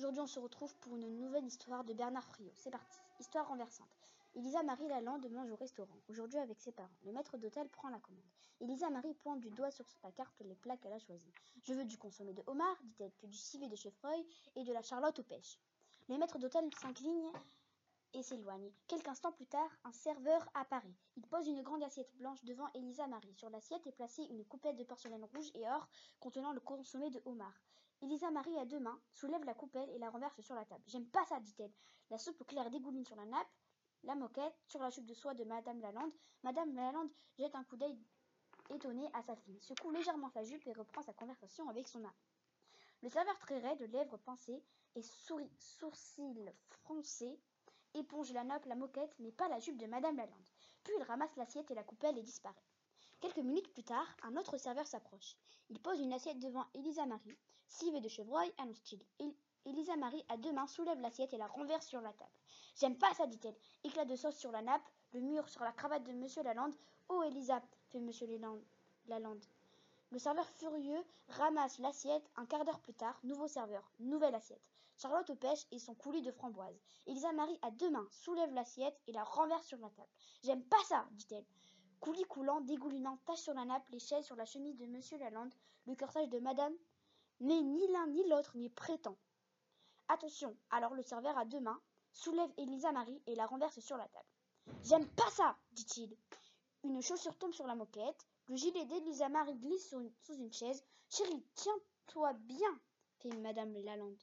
Aujourd'hui, on se retrouve pour une nouvelle histoire de Bernard Friot. C'est parti. Histoire renversante. Elisa Marie Lalande mange au restaurant, aujourd'hui avec ses parents. Le maître d'hôtel prend la commande. Elisa Marie pointe du doigt sur sa carte les plats qu'elle a choisis. Je veux du consommé de homard, dit-elle, puis du civet de chevreuil et de la charlotte aux pêches. Le maître d'hôtel s'incline et s'éloigne. Quelques instants plus tard, un serveur apparaît. Il pose une grande assiette blanche devant Elisa Marie. Sur l'assiette est placée une coupette de porcelaine rouge et or contenant le consommé de homard. Elisa Marie a deux mains, soulève la coupelle et la renverse sur la table. J'aime pas ça, dit-elle. La soupe claire dégouline sur la nappe, la moquette, sur la jupe de soie de Madame Lalande. Madame Lalande jette un coup d'œil étonné à sa fille, secoue légèrement sa jupe et reprend sa conversation avec son âme. Le serveur très raide, lèvres pincées et souris, sourcils froncés, éponge la nappe, la moquette, mais pas la jupe de Madame Lalande. Puis il ramasse l'assiette et la coupelle et disparaît. Quelques minutes plus tard, un autre serveur s'approche. Il pose une assiette devant Elisa Marie. Civet de chevreuil, annonce-t-il. Elisa Marie, à deux mains, soulève l'assiette et la renverse sur la table. J'aime pas ça, dit-elle. Éclat de sauce sur la nappe, le mur sur la cravate de Monsieur Lalande. Oh, Elisa, fait Monsieur Lalande. Le serveur furieux ramasse l'assiette. Un quart d'heure plus tard, nouveau serveur, nouvelle assiette. Charlotte aux pêches et son coulis de framboise. Elisa Marie, à deux mains, soulève l'assiette et la renverse sur la table. J'aime pas ça, dit-elle. Coulis coulant, dégoulinant, tache sur la nappe, les chaises sur la chemise de Monsieur Lalande, le corsage de Madame n'est ni l'un ni l'autre ni prétend. Attention, alors le serveur à deux mains soulève Elisa Marie et la renverse sur la table. J'aime pas ça, dit-il. Une chaussure tombe sur la moquette, le gilet d'Elisa Marie glisse sous une chaise. Chérie, tiens-toi bien, fait Madame Lalande.